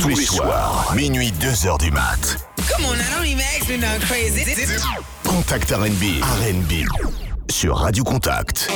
Tous les soirs, minuit 2h du mat. Come on, I don't even ask me no crazy. Contact RB. RB. Sur Radio Contact.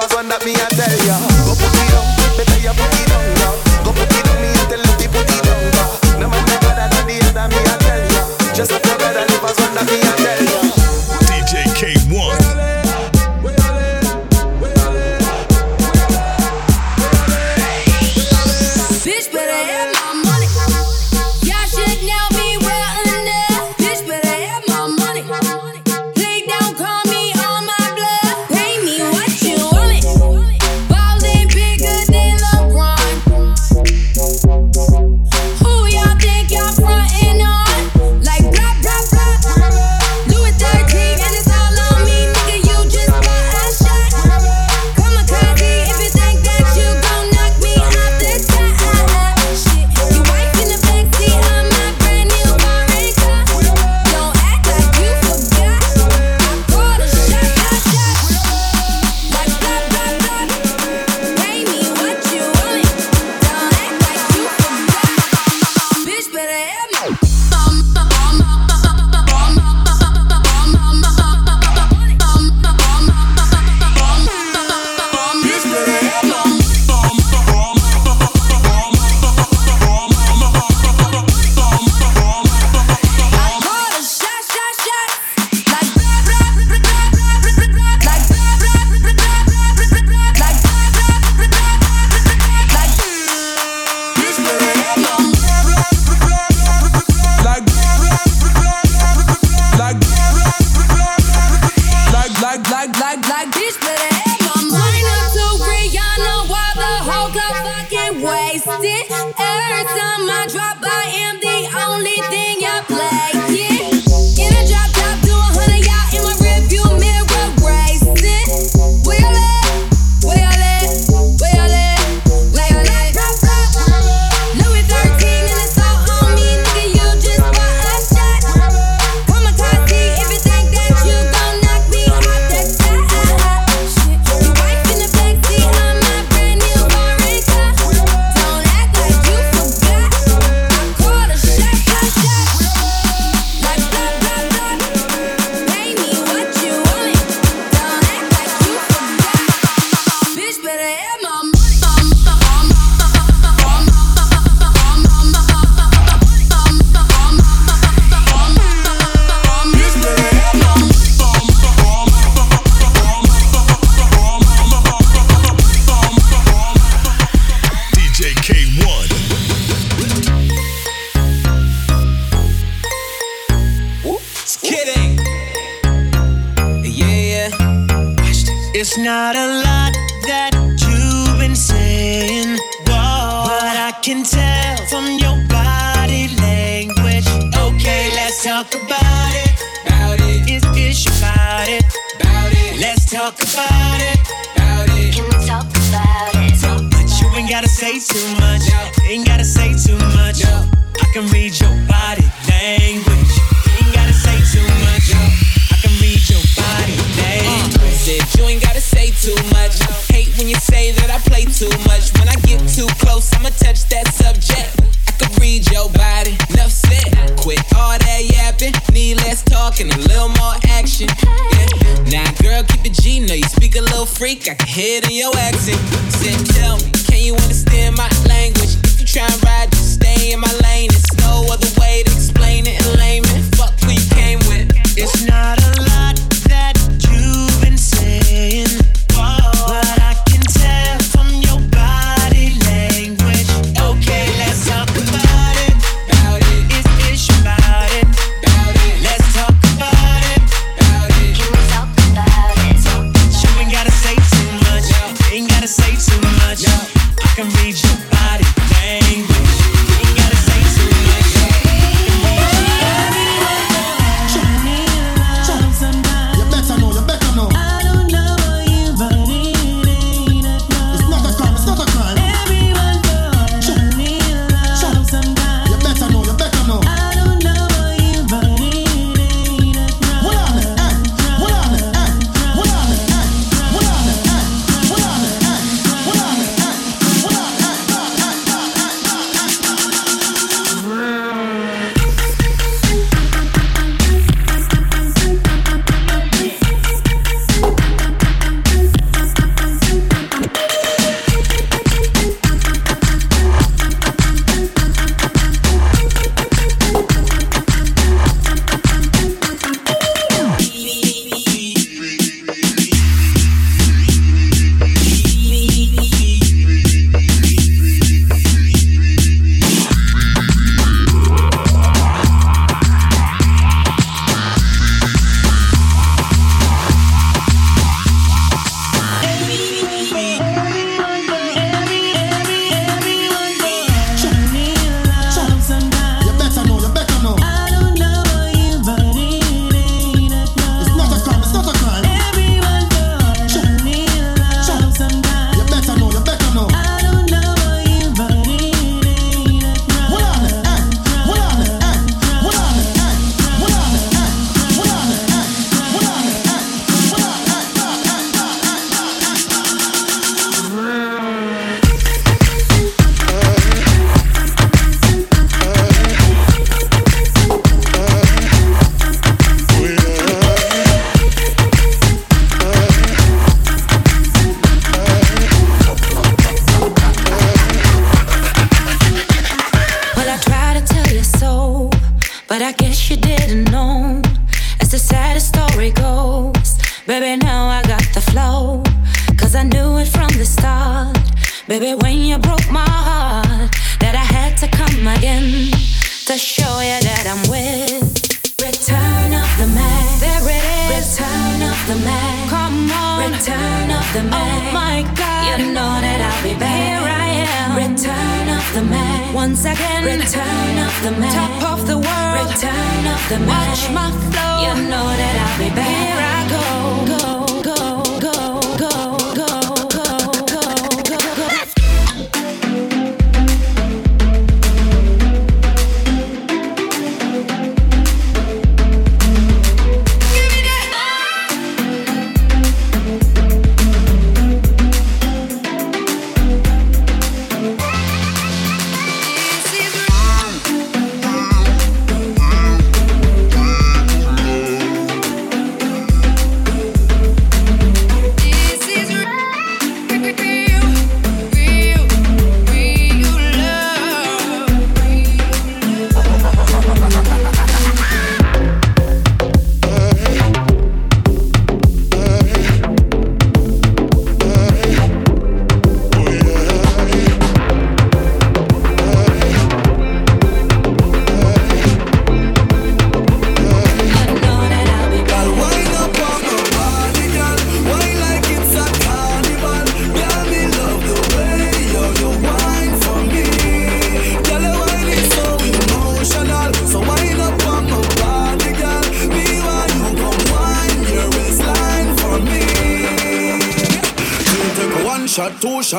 Live one that me I tell ya. Go put it down, better you put it down, yo. Go put it down, me I tell you to put it down, yo. No man never better than the other, me I tell ya. Just your brother, live as one that me I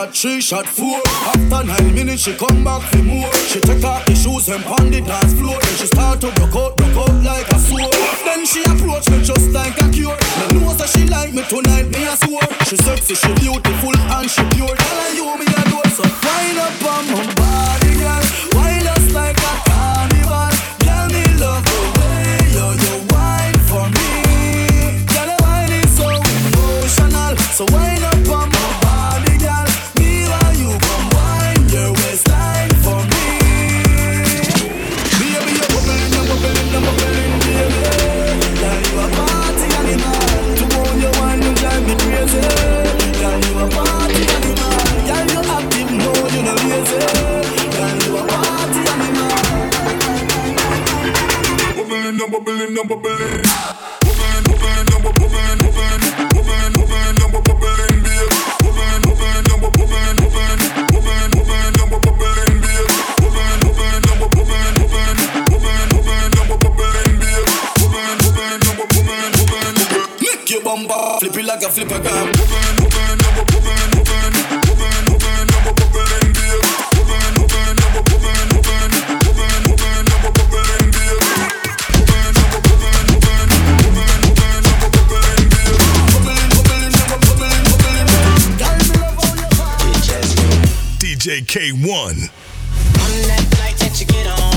shot three, shot four. After nine minutes, she come back for more. She take off the shoes and pound the dance floor. Then she start to broke out, broke out like a sword. Then she approach me just like a cure. Me know that she like me tonight, me a swore. She sexy, she beautiful, and she pure. K1. On that flight that you get on.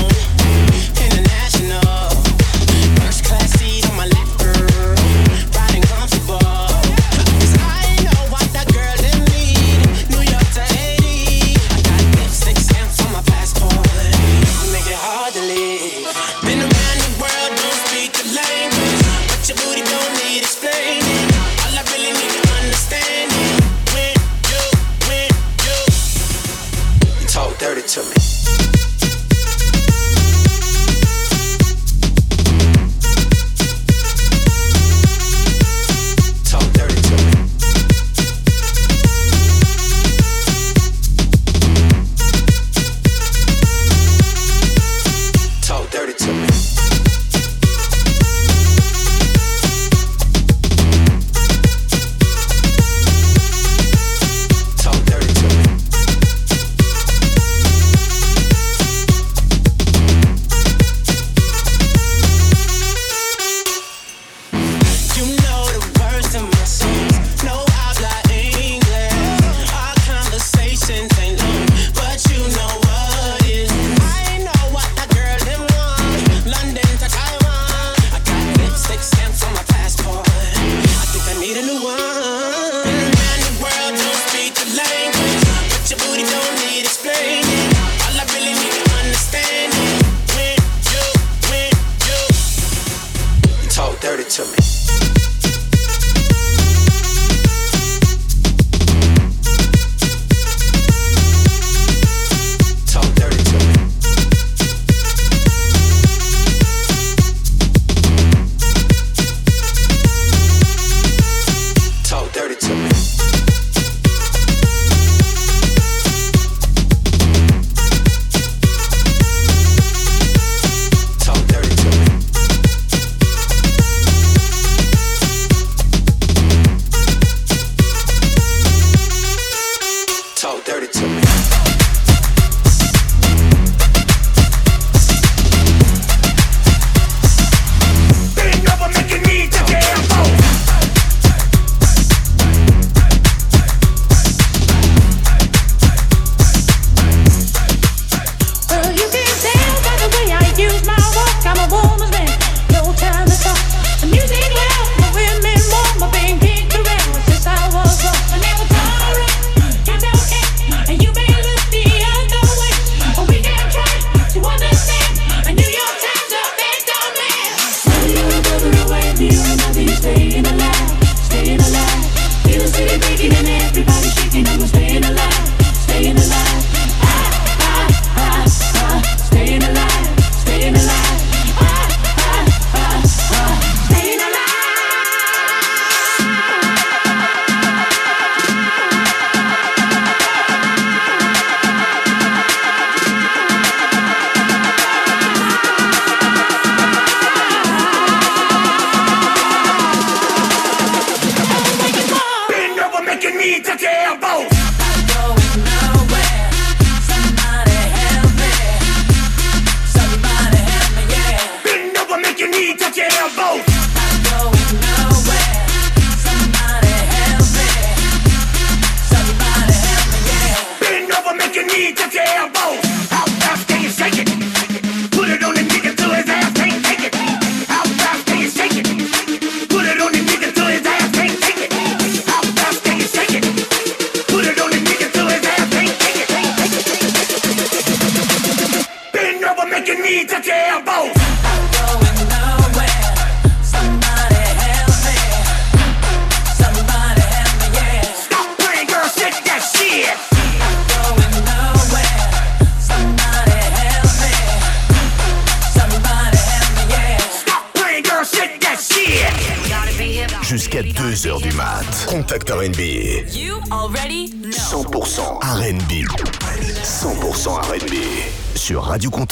it to me.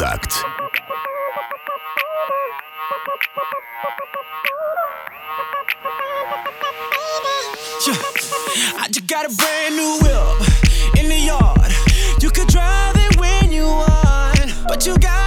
Contact. I just got a brand new whip in the yard. You could drive it when you want, but you gotta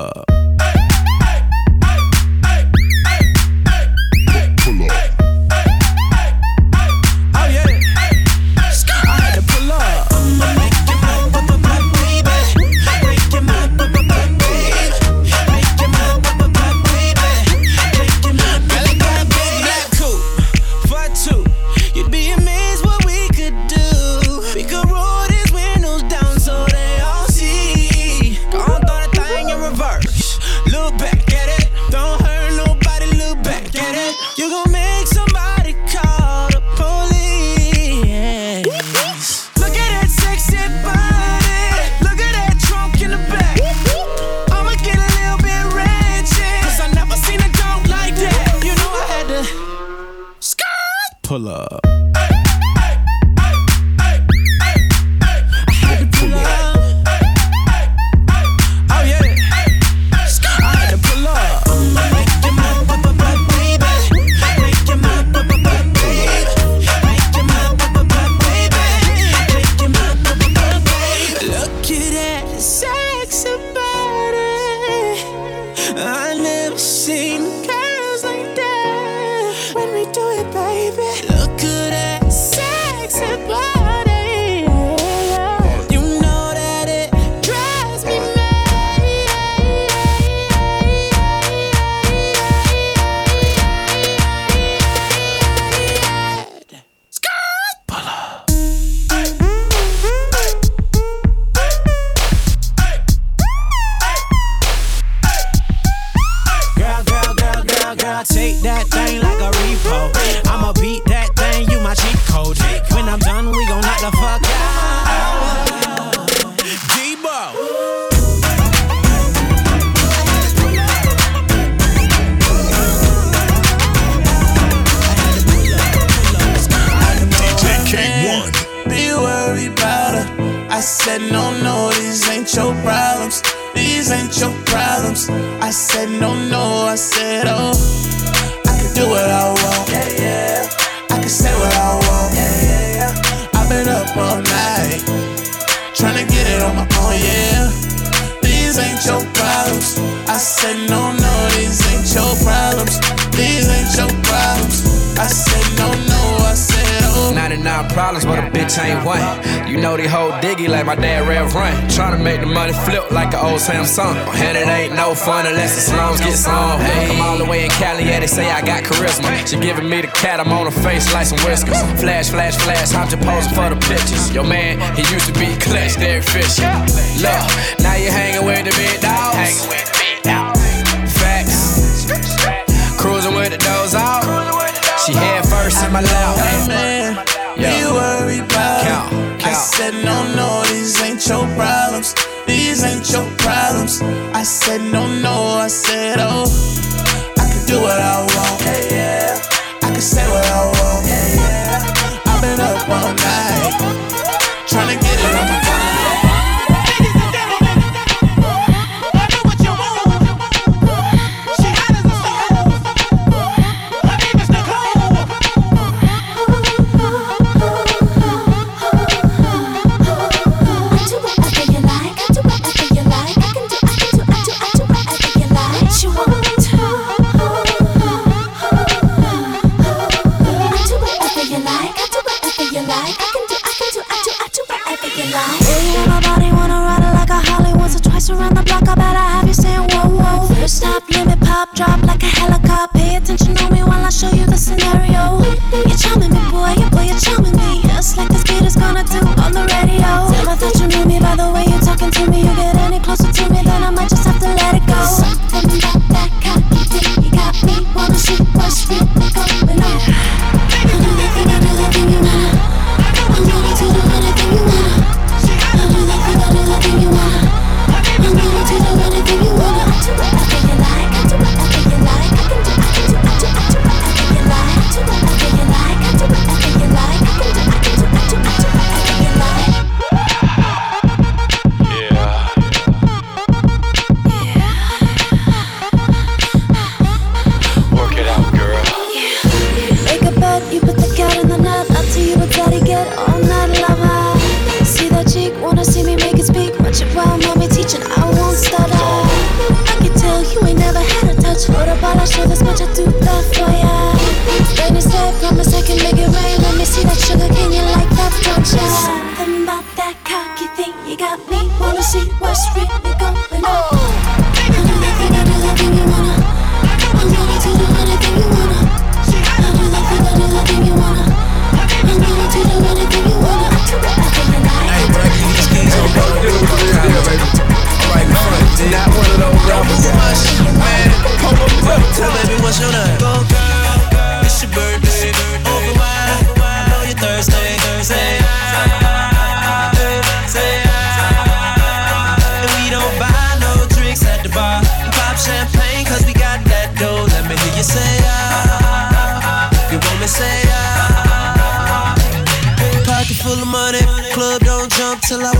skirt. Said, no, no, I said, oh, I can do what I want. Yeah, yeah. I can say what I want. Yeah, yeah, yeah. I've been up all night, trying to get it on my own, yeah. These ain't your problems. I said, no, no, these ain't your problems. These ain't your problems. I said, no, no, 99 problems, but a bitch ain't one. You know they hold diggy like my dad Rev Run. Tryna make the money flip like an old Samsung. And it ain't no fun unless the slums get some. Come all the way in Cali, yeah, they say I got charisma. She giving me the cat, I'm on her face like some whiskers. Flash, flash, flash, I'm just posing for the pictures. Yo, man, he used to be clutch, Derek Fisher. Look, now you hanging with the big dogs. Hanging with the big dogs. Facts. Cruising with the doors out. She head first in my lap. Said no, no, these ain't your problems. These ain't your problems. I said no, no, I said oh, I can do what I want. like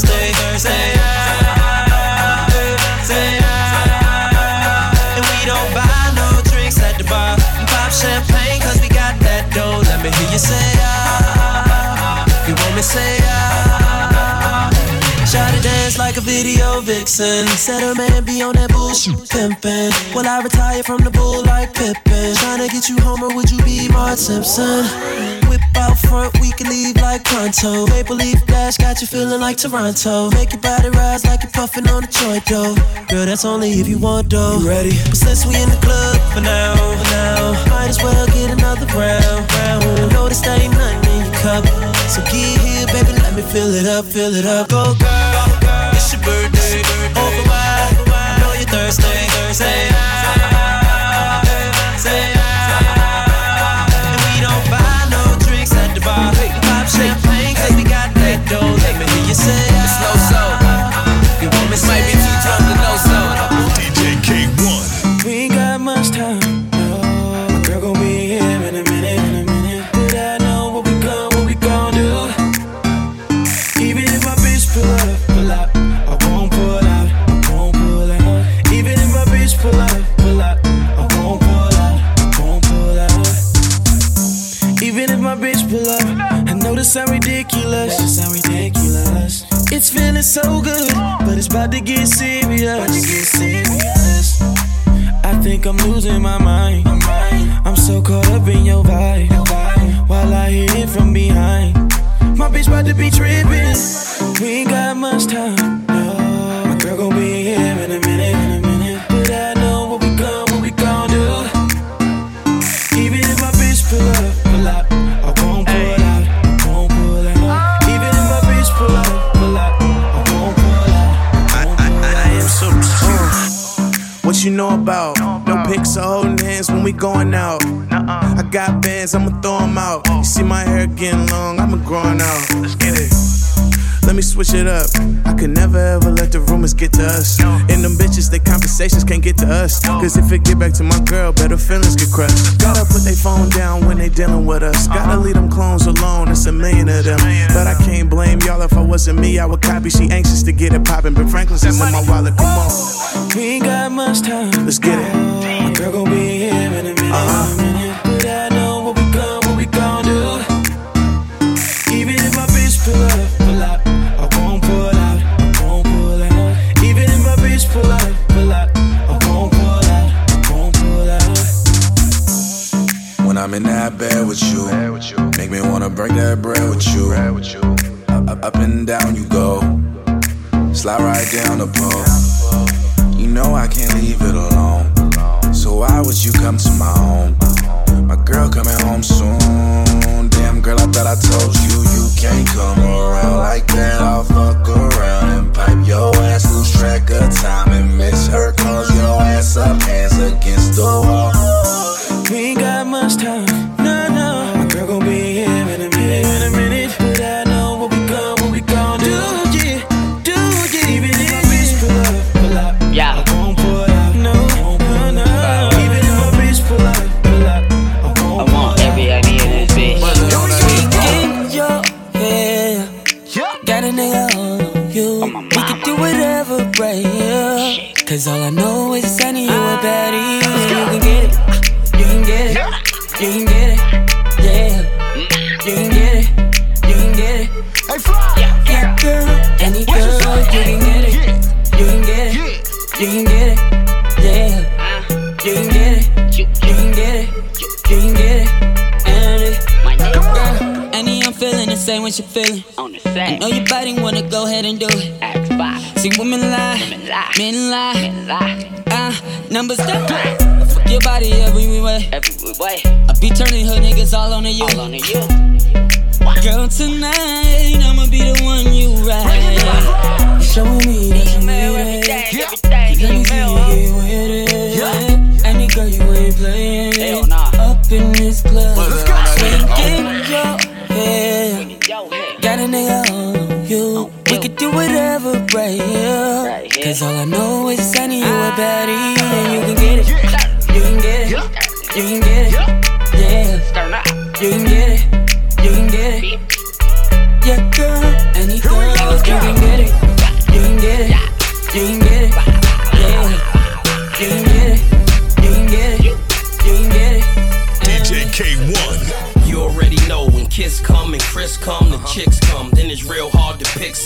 Thursday, Thursday. And we don't buy no drinks at the bar. Pop champagne, cause we got that dough. Let me hear you say, ah. You want me say, ah a video vixen. Said her man be on that bullshit pimpin'. Will I retire from the bull like Pippen? Tryna get you home or would you be Mark Simpson? Whip out front, we can leave like pronto. Maple leaf dash got you feeling like Toronto. Make your body rise like you're puffin' on a joint though. Girl, that's only if you want though. You ready? But since we in the club for now, for now, might as well get another round. round. I know this ain't nothing in your cup, so get here, baby, let me fill it up, fill it up. Go girl. say say. And we don't buy no drinks at the bar. Pop we got that dough. Let me hear you say Slow I'm losing my I'ma throw them out. You see my hair getting long, I'ma growing out. Let's get it. Let me switch it up. I could never ever let the rumors get to us. And them bitches, their conversations can't get to us. Cause if it get back to my girl, better feelings get crushed. Gotta put their phone down when they dealing with us. Uh-huh. Gotta leave them clones alone, it's a million of them. But I can't blame y'all if I wasn't me, I would copy. She anxious to get it poppin', but Franklin's is in my wallet. Come on. We ain't got much time. Let's get it. My girl gon' be here in a minute. Uh-huh. Break that bread with you. Up, up, up and down you go, slide right down the pole. You know I can't leave it alone, so why would you come to my home? My girl coming home soon.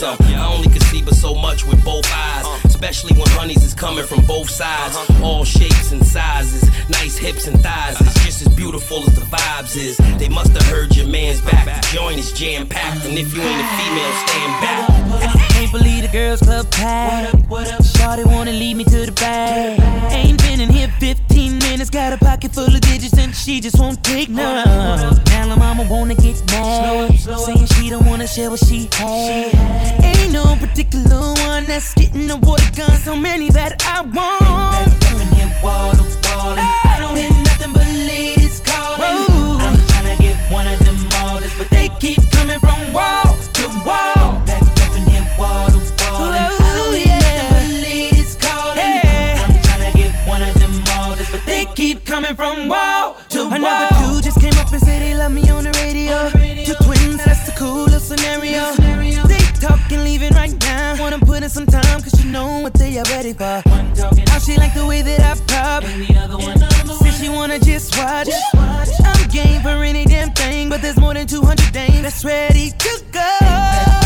Some. I only can see but so much with both eyes, especially when honeys is coming from both sides. All shapes and sizes, nice hips and thighs. It's just as beautiful as the vibes is. They must have heard your man's back. The joint is jam packed, and if you ain't a female, stand back. Can't believe the girls club packed. What up, what Shawty wanna lead me to the bag. Ain't been in here 15 minutes, got a pocket full of digits and she just won't take none. Now the mama wanna get mad, saying she don't wanna share what she had. Ain't no particular one that's getting the water gun, so many that I want. I don't hear nothing but ladies calling. I'm tryna get one of them orders, but they keep coming from wall to wall. From wall to wall. Another dude just came up and said he love me on the radio. Two twins, that's the coolest scenario. They talking, leaving right now. Wanna put in some time, cause you know what they are ready for. How she like the way that I pop. And the other Said she wanna just watch. I'm game for any damn thing, but there's more than 200 dames that's ready to go.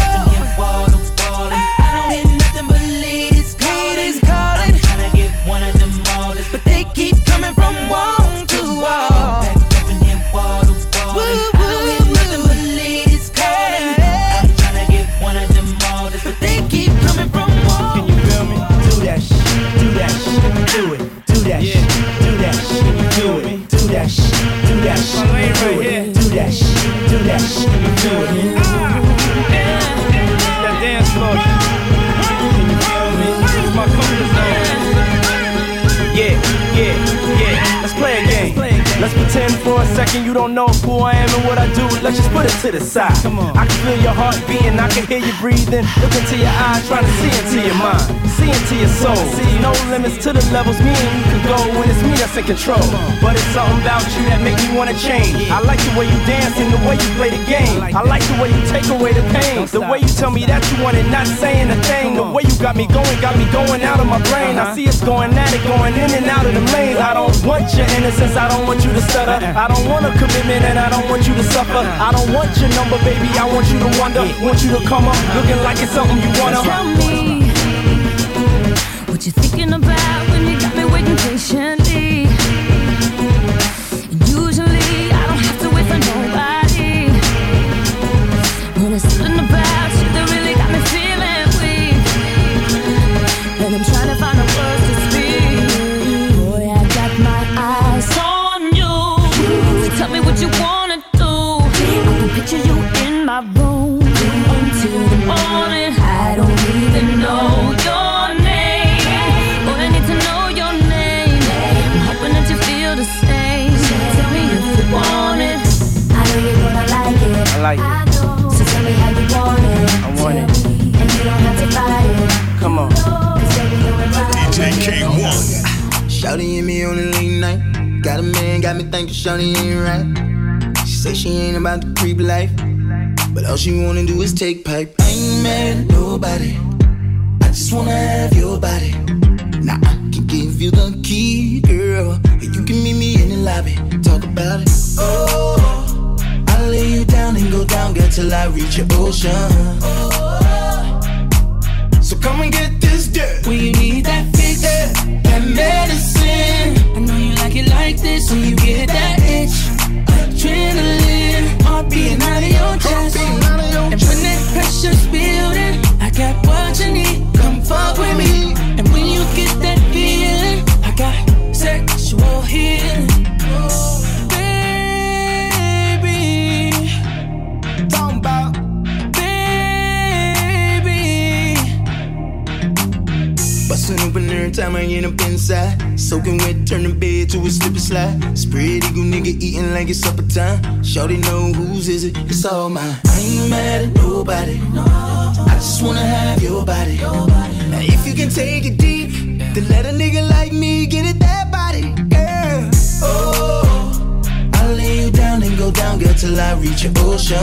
Second you don't know who I am and what I do. Let's just put it to the side. Come on. I can feel your heart beating, I can hear you breathing. Look into your eyes, trying to see into your mind, see into your soul. See no limits to the levels me and you can go when it's me that's in control. But it's something about you that make me wanna change. I like the way you dance and the way you play the game. I like the way you take away the pain. The way you tell me that you want it, not saying a thing. The way you got me going, got me going out of my brain. I uh-huh. see it's going at it, going in and out of the lanes. I don't want your innocence, I don't want you to stutter. Uh-huh. I don't want a commitment and I don't want you to suffer. Uh-huh. I don't want your number, baby, I want you to wonder. Want you to come up looking like it's something you wanna. Tell me you about when you got me waiting patiently. Shawty and me on late night. Got a man, got me thinking Shawty ain't right. She say she ain't about creep life. But all she wanna do is take pipe. I ain't mad at nobody. I just wanna have your body. Now I can give you the key, girl. And you can meet me in the lobby. Talk about it. Oh, I'll lay you down and go down, girl, till I reach your ocean. So come and get this dirt. Need it like this when you get that itch. Adrenaline, heart beating out of your chest. And when that pressure's building, I got what you need. Come fuck with me. And when you get that feeling, I got sexual healing. Baby, Talking about baby. Bustin' open every time I get up inside. Soaking wet, turn the bed to a slippery slide. Spread eagle nigga eating like it's supper time. Shorty know whose is it, it's all mine. I ain't mad at nobody. I just wanna have your body. Now if you can take it deep, then let a nigga like me get it that body, girl. Oh, I'll lay you down and go down, girl, till I reach your ocean.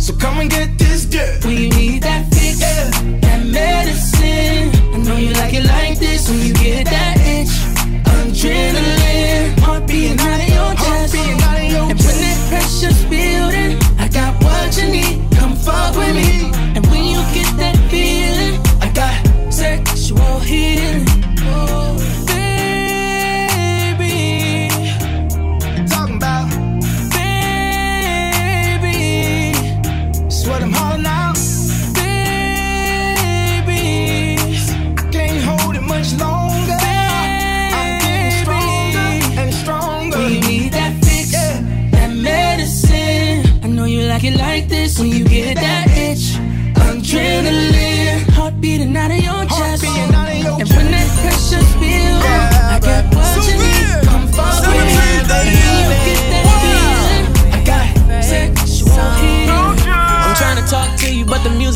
So come and get this dirt. You need that fix, that medicine. Know you like it like this when you get that itch. Adrenaline, heart beating out of your chest. And when that pressure's building, I got what you need. Come fuck with me. And when you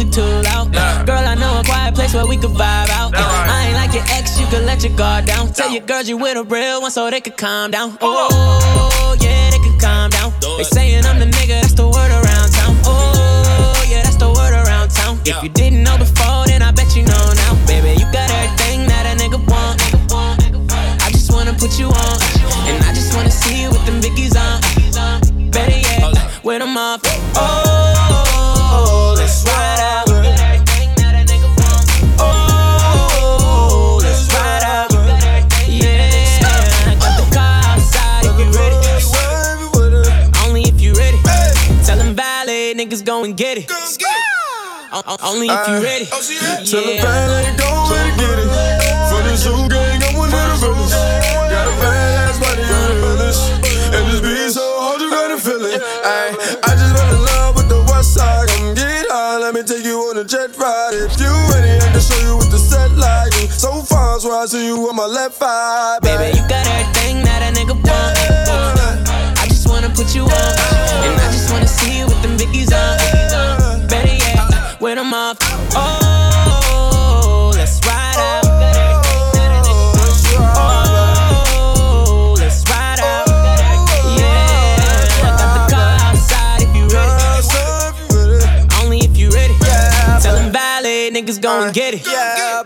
music too loud. Girl, I know a quiet place where we could vibe out. I ain't like your ex, you could let your guard down. Tell your girls you with a real one so they could calm down. Oh, yeah, they could calm down. They saying I'm the nigga, that's the word around town. Oh, yeah, that's the word around town. If you didn't know before, then I bet you know now. Baby, you got everything that a nigga want. I just wanna put you on. And I just wanna see you with them biggies on. Better yet, with them off. Oh, Only if you ready. Oh, Tell the valet go and get it. For the zoo gang, I'm one of the villains. Got a badass body on the village. And this beat so hard, you gotta feel it. Ay, I just fell in love with the west side. Come get high, let me take you on a jet ride. If you ready, I can show you what the set like. So far, That's why I see you with my left eye. Baby, you got everything that a nigga want. I just wanna put you on. And I just wanna see you with them biggies on. Off. Oh, let's ride out. Oh, let's ride out. Yeah, I got the car outside if you ready. Only if you ready. Tell them niggas gon' get it. Yeah.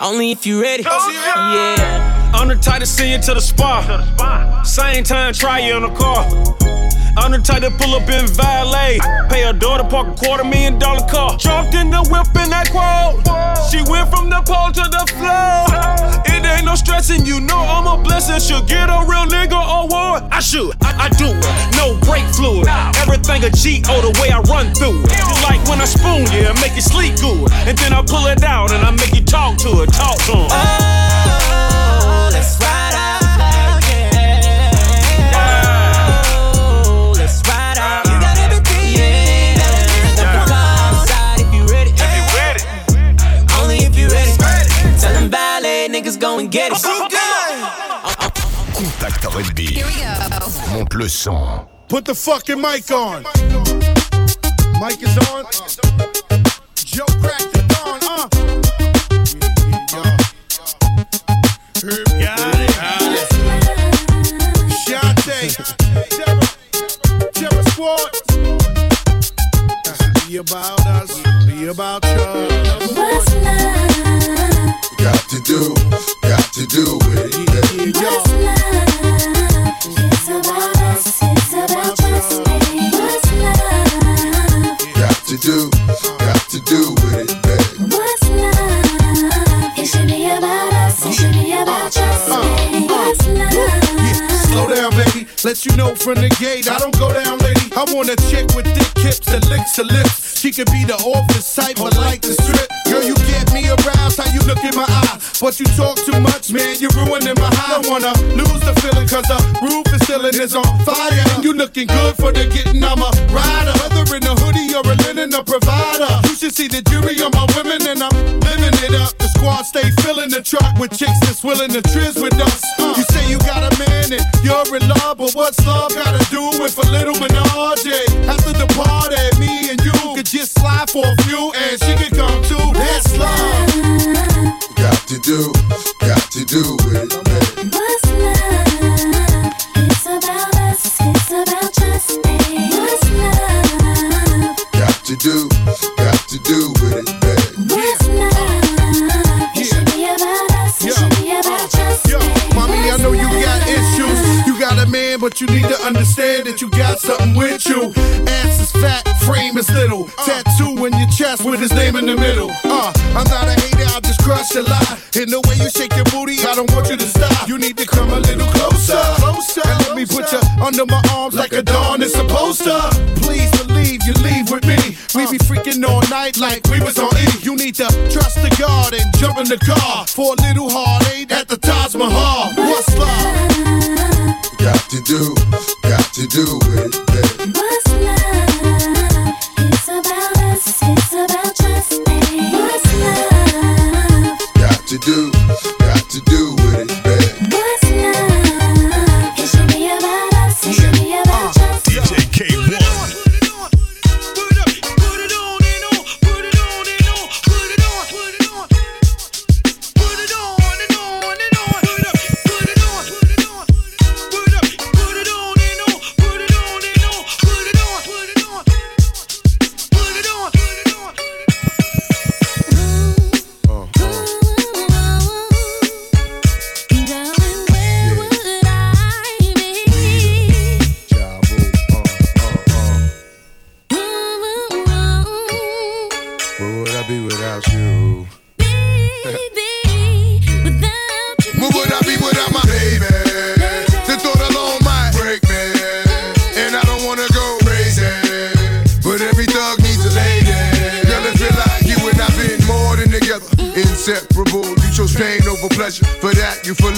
Only if you ready. Yeah. I'm the see you to the spa. Same time, try you in the car. I'm the type to pull up in valet. Pay her daughter, park a quarter million dollar car. Jumped in the whip in that quote. She went from the pole to the floor. It ain't no stressing, you know I'm a blessing. She'll get a real nigga award. I should, I, I do. No brake fluid. Everything a G, oh, the way I run through it. Like when I spoon you and make you sleep good. And then I pull it out and I make you talk to it, talk to him. Oh, let's ride valet niggas go and get it. Contact R&B. Monte le son. Put the fucking mic on. Mic is on. Joe cracked it on. Uh. Herb got it. Shante. Terror. Terror Squad. Be about us. Be about you. Got to do, got to do with it. Yeah. What's love? It's about us. It's about us. Baby. What's love? Got to do, got to do with it, babe. What's love? It should be about us. It should be about us. baby. What's love? Yeah. Slow down, baby. Let you know from the gate. I don't go down, lady. I want a chick with thick hips that licks her lips. She could be the office type, but like the strip. Girl, you get me aroused. How you look in my. But you talk too much, man. You're ruining my high. I wanna lose the feeling, cause the roof is ceiling is on fire. And you looking good for the getting. I'm a rider. Whether in a hoodie or a linen, a provider. You should see the jury on my women, and I'm living it up. The squad stay filling the truck with chicks that's willing to trizz with us. You say you got a man and you're in love, but what's love gotta do with a little menage? After the party, me and you could just slide for a few, and she could Got to do, got to do with it, baby. Got to do, got to do with it, baby. Yo, mommy, I know you got issues. You got a man, but you need to understand that you got something with you. Ass is fat, frame is little. Tattoo in your chest with his name in the middle. Uh, I'm not a hater, I'll just crush a lie. In the way you shake your booty, I don't want you to stop. You need to come a little closer. Closer. And let me put you under my arms like a dawn is supposed to. Please believe you leave with me. We be freaking all night like we was on E. You need to trust the God and jump in the car for a little heartache at the Taj Mahal. What's love? Got to do, got to do with it, baby.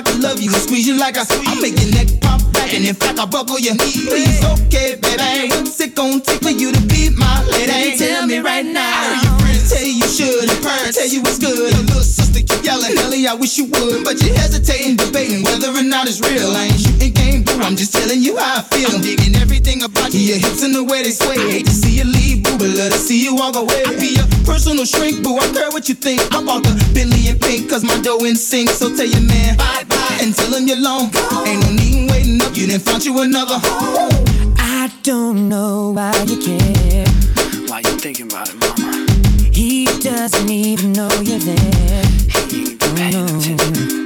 Don't love you I can love you. And squeeze you like I squeeze. I make your neck pop back. And in fact, I buckle your knees. Please, okay, baby. What's it gonna take for you to be my lady? Tell me right now. I heard your friends tell you you should. And parents tell you it's good. Your little sister keep yelling, Ellie, I wish you would. But you're hesitating, debating whether or not it's real. I ain't shooting game, boo. I'm just telling you how I feel. I'm digging everything about you. Your hips and the way they sway. Hate to see you leave, boo, but love to see you walk away. I be your personal shrink, boo. I care what you think. I bought the Bentley in pink, cause my dough in sync. So tell your man bye bye and tell him you're long. Ain't no need in waiting up. You didn't find you another home. I don't know why you care. Why you thinking about it, mama? He doesn't even know you're there. Oh, Cause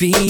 be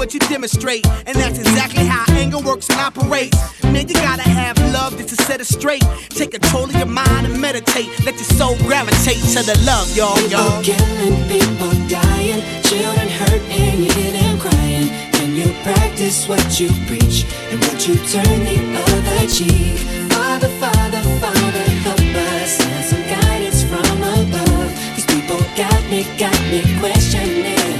what you demonstrate. And that's exactly how anger works and operates. Man, you gotta have love just to set it straight. Take control of your mind and meditate. Let your soul gravitate to the love, y'all, y'all. People killing, people dying, children hurt, and you hear them crying. Can you practice what you preach and would you turn the other cheek? Father, Father, Father, help us and some guidance from above. These people got me, got me questioning.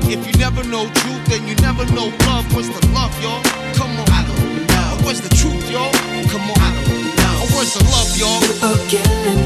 If you never know truth, then you never know love. What's the love, y'all? Come on. I don't know. What's the truth, y'all? Come on. I don't know. What's the love, y'all? Again.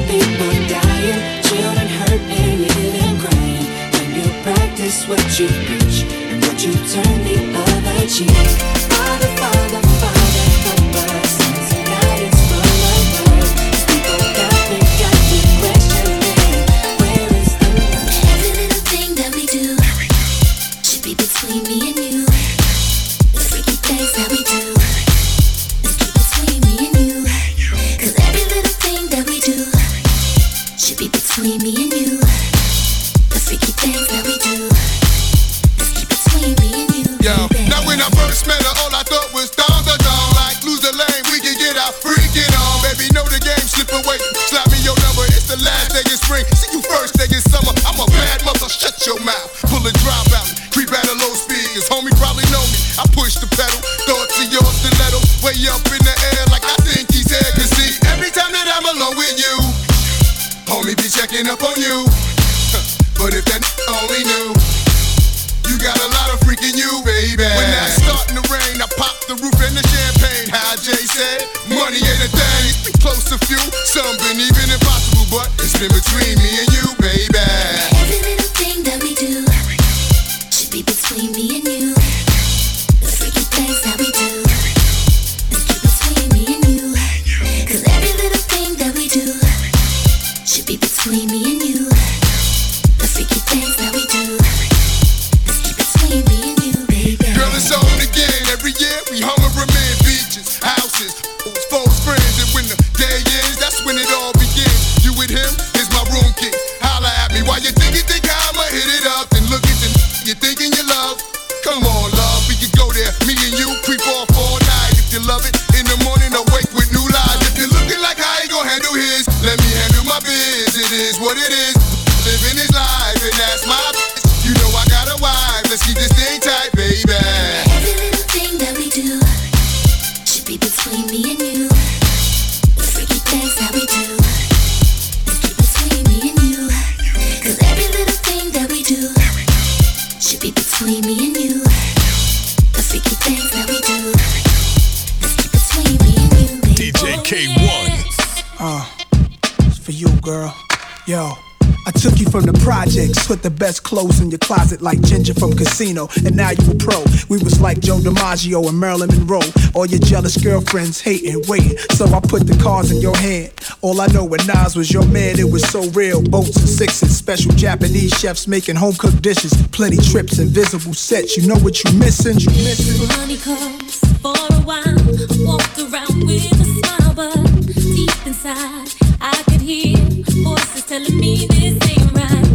what it is. Put the best clothes in your closet like Ginger from Casino, and now you a pro. We was like Joe DiMaggio and Marilyn Monroe. All your jealous girlfriends hating, waiting. So I put the cards in your hand. All I know when Nas was your man, it was so real. Boats and sixes, special Japanese chefs making home cooked dishes. Plenty trips, invisible sets. You know what you missing? You missing? Money comes for a while. Walked around with a smile, but deep inside, I could hear voices telling me this ain't right.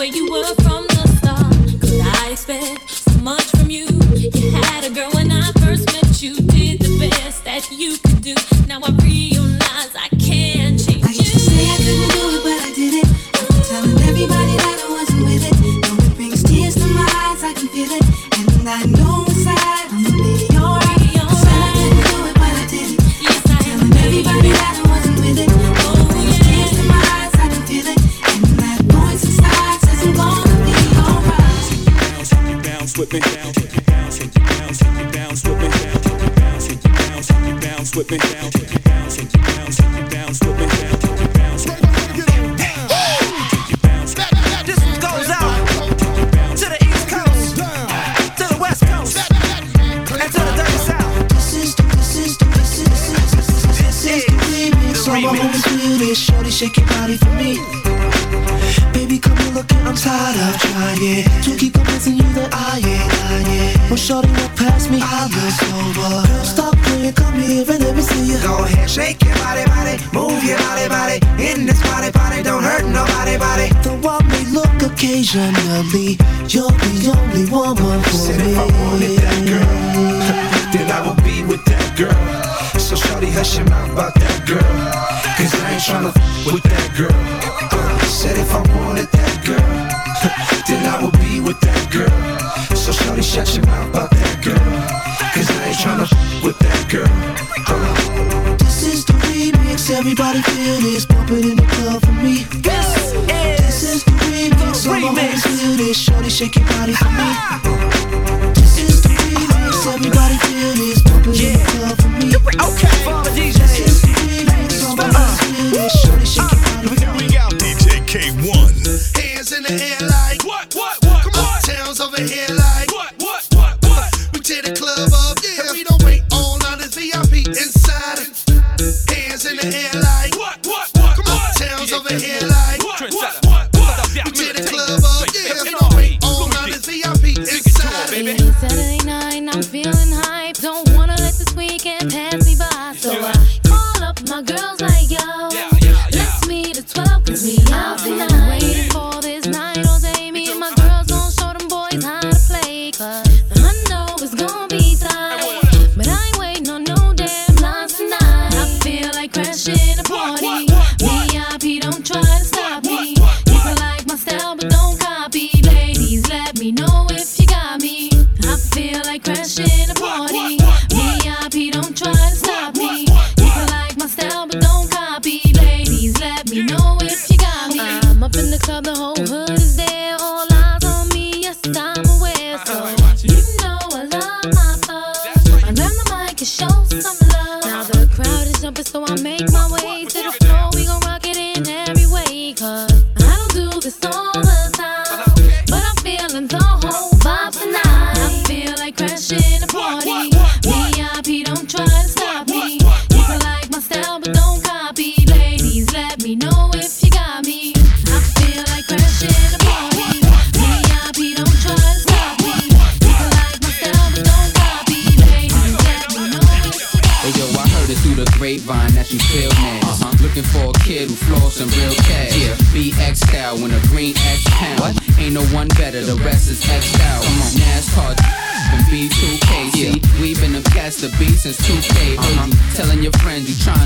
where you were from the start. Could I expect so much from you? You had a girl when I first met you, did the best that you could do. Now I realize. Like what, what, what? Towns over here like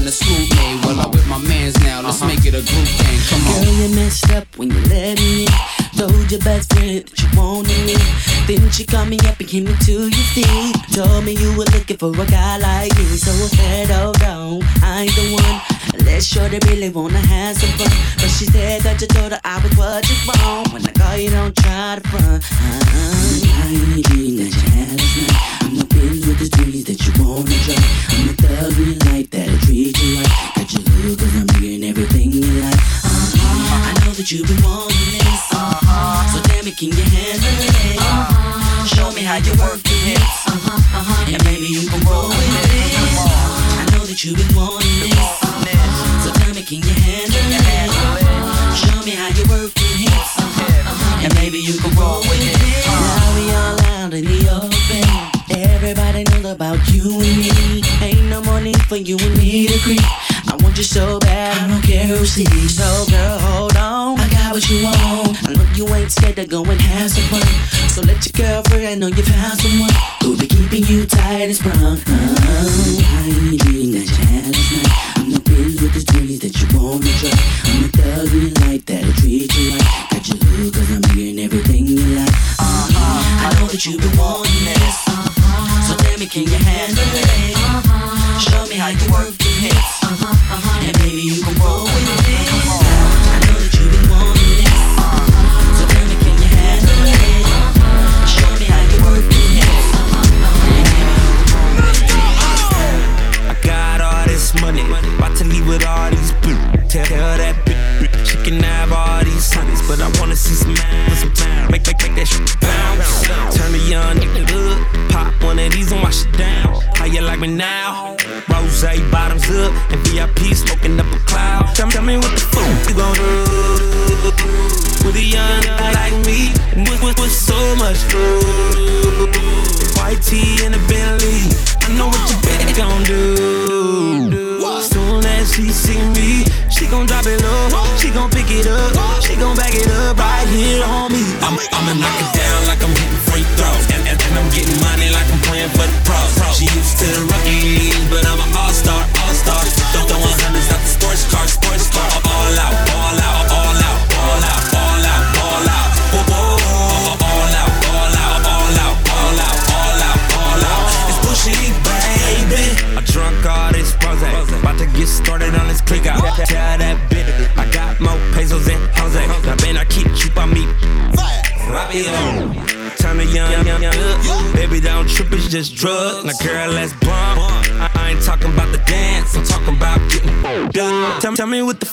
trying to scoop me. Well, I'm with my mans now, let's uh-huh. make it a group thing. Come on. Girl, you messed up when you let me in. Told your best friend that you wanted me. Then she called me up and came me to your feet. Told me you were looking for a guy like me. So I said, oh no, I ain't the one. Unless shorty really wanna have some fun. But she said that you told her I was what you want. When I call you, don't try to front. Uh-uh. I ain't a dream that you had last night. I'm a bitch with the dreams that you wanna try. I'm a thug in your life that'll treat you right. Got you hooked cause I'm bringing everything you like. Uh-huh. I know that you've been wanting this. Uh-huh. So tell me, can you handle it? Uh-huh. Show me how you work the hips. Uh-huh. Uh-huh. And maybe you can roll with it. I know that you've been wanting this. Uh-huh. Me, can you handle it? Uh-huh. Show me how you work the hips. Uh-huh. Uh-huh. And maybe you can roll with it. Now we all out in the open. Everybody knows about you and me. Ain't no more need for you and me to creep. I want you so bad, I don't care who sees. So girl, hold on, I got what you want. I know you ain't scared to go and have some fun. So let your girlfriend know you found someone who'll be keeping you tight and sprung. Uh, I that you last night. Bitch with the dreams that you wanna try. I'm a thug in your life that'll treat you right. Got you hooked cause I'm hearing everything you like. Uh-huh. I know that you've been wanting this. Uh-huh. So tell me, can you handle it? Uh-huh. Show me how you work the hips. Uh-huh. Uh-huh. And maybe you can roll with it. With all these bitches. Tell, tell that bitch, she can have all these honeys, but I wanna see some ass, some time. Make, make, make that shit bounce. Turn the young nigga up, pop one of these and wash it down. How you like me now? Rose bottoms up and drugs. Now, girl, let's bump. I, ain't talking about the dance, I'm talking about getting done. Tell, tell me what the